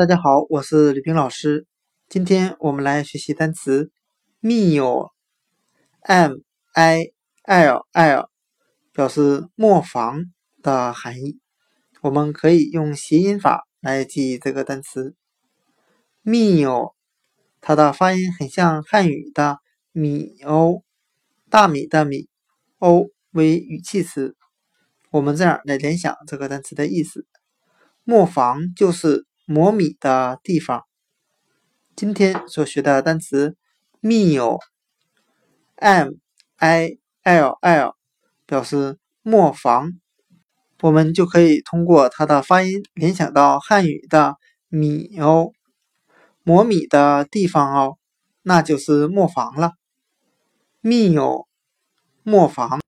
大家好，我是吕冰老师。今天我们来学习单词 “meal”，m i l l，表示磨坊的含义。我们可以用谐音法来记忆这个单词 “meal”，它的发音很像汉语的“米欧”，大米的“米”，“欧”为语气词。我们这样来联想这个单词的意思：磨坊就是磨米的地方。今天所学的单词 meal，m i l l，表示磨坊，我们就可以通过它的发音联想到汉语的“米哦”，磨米的地方哦，那就是磨坊了。meal，磨坊。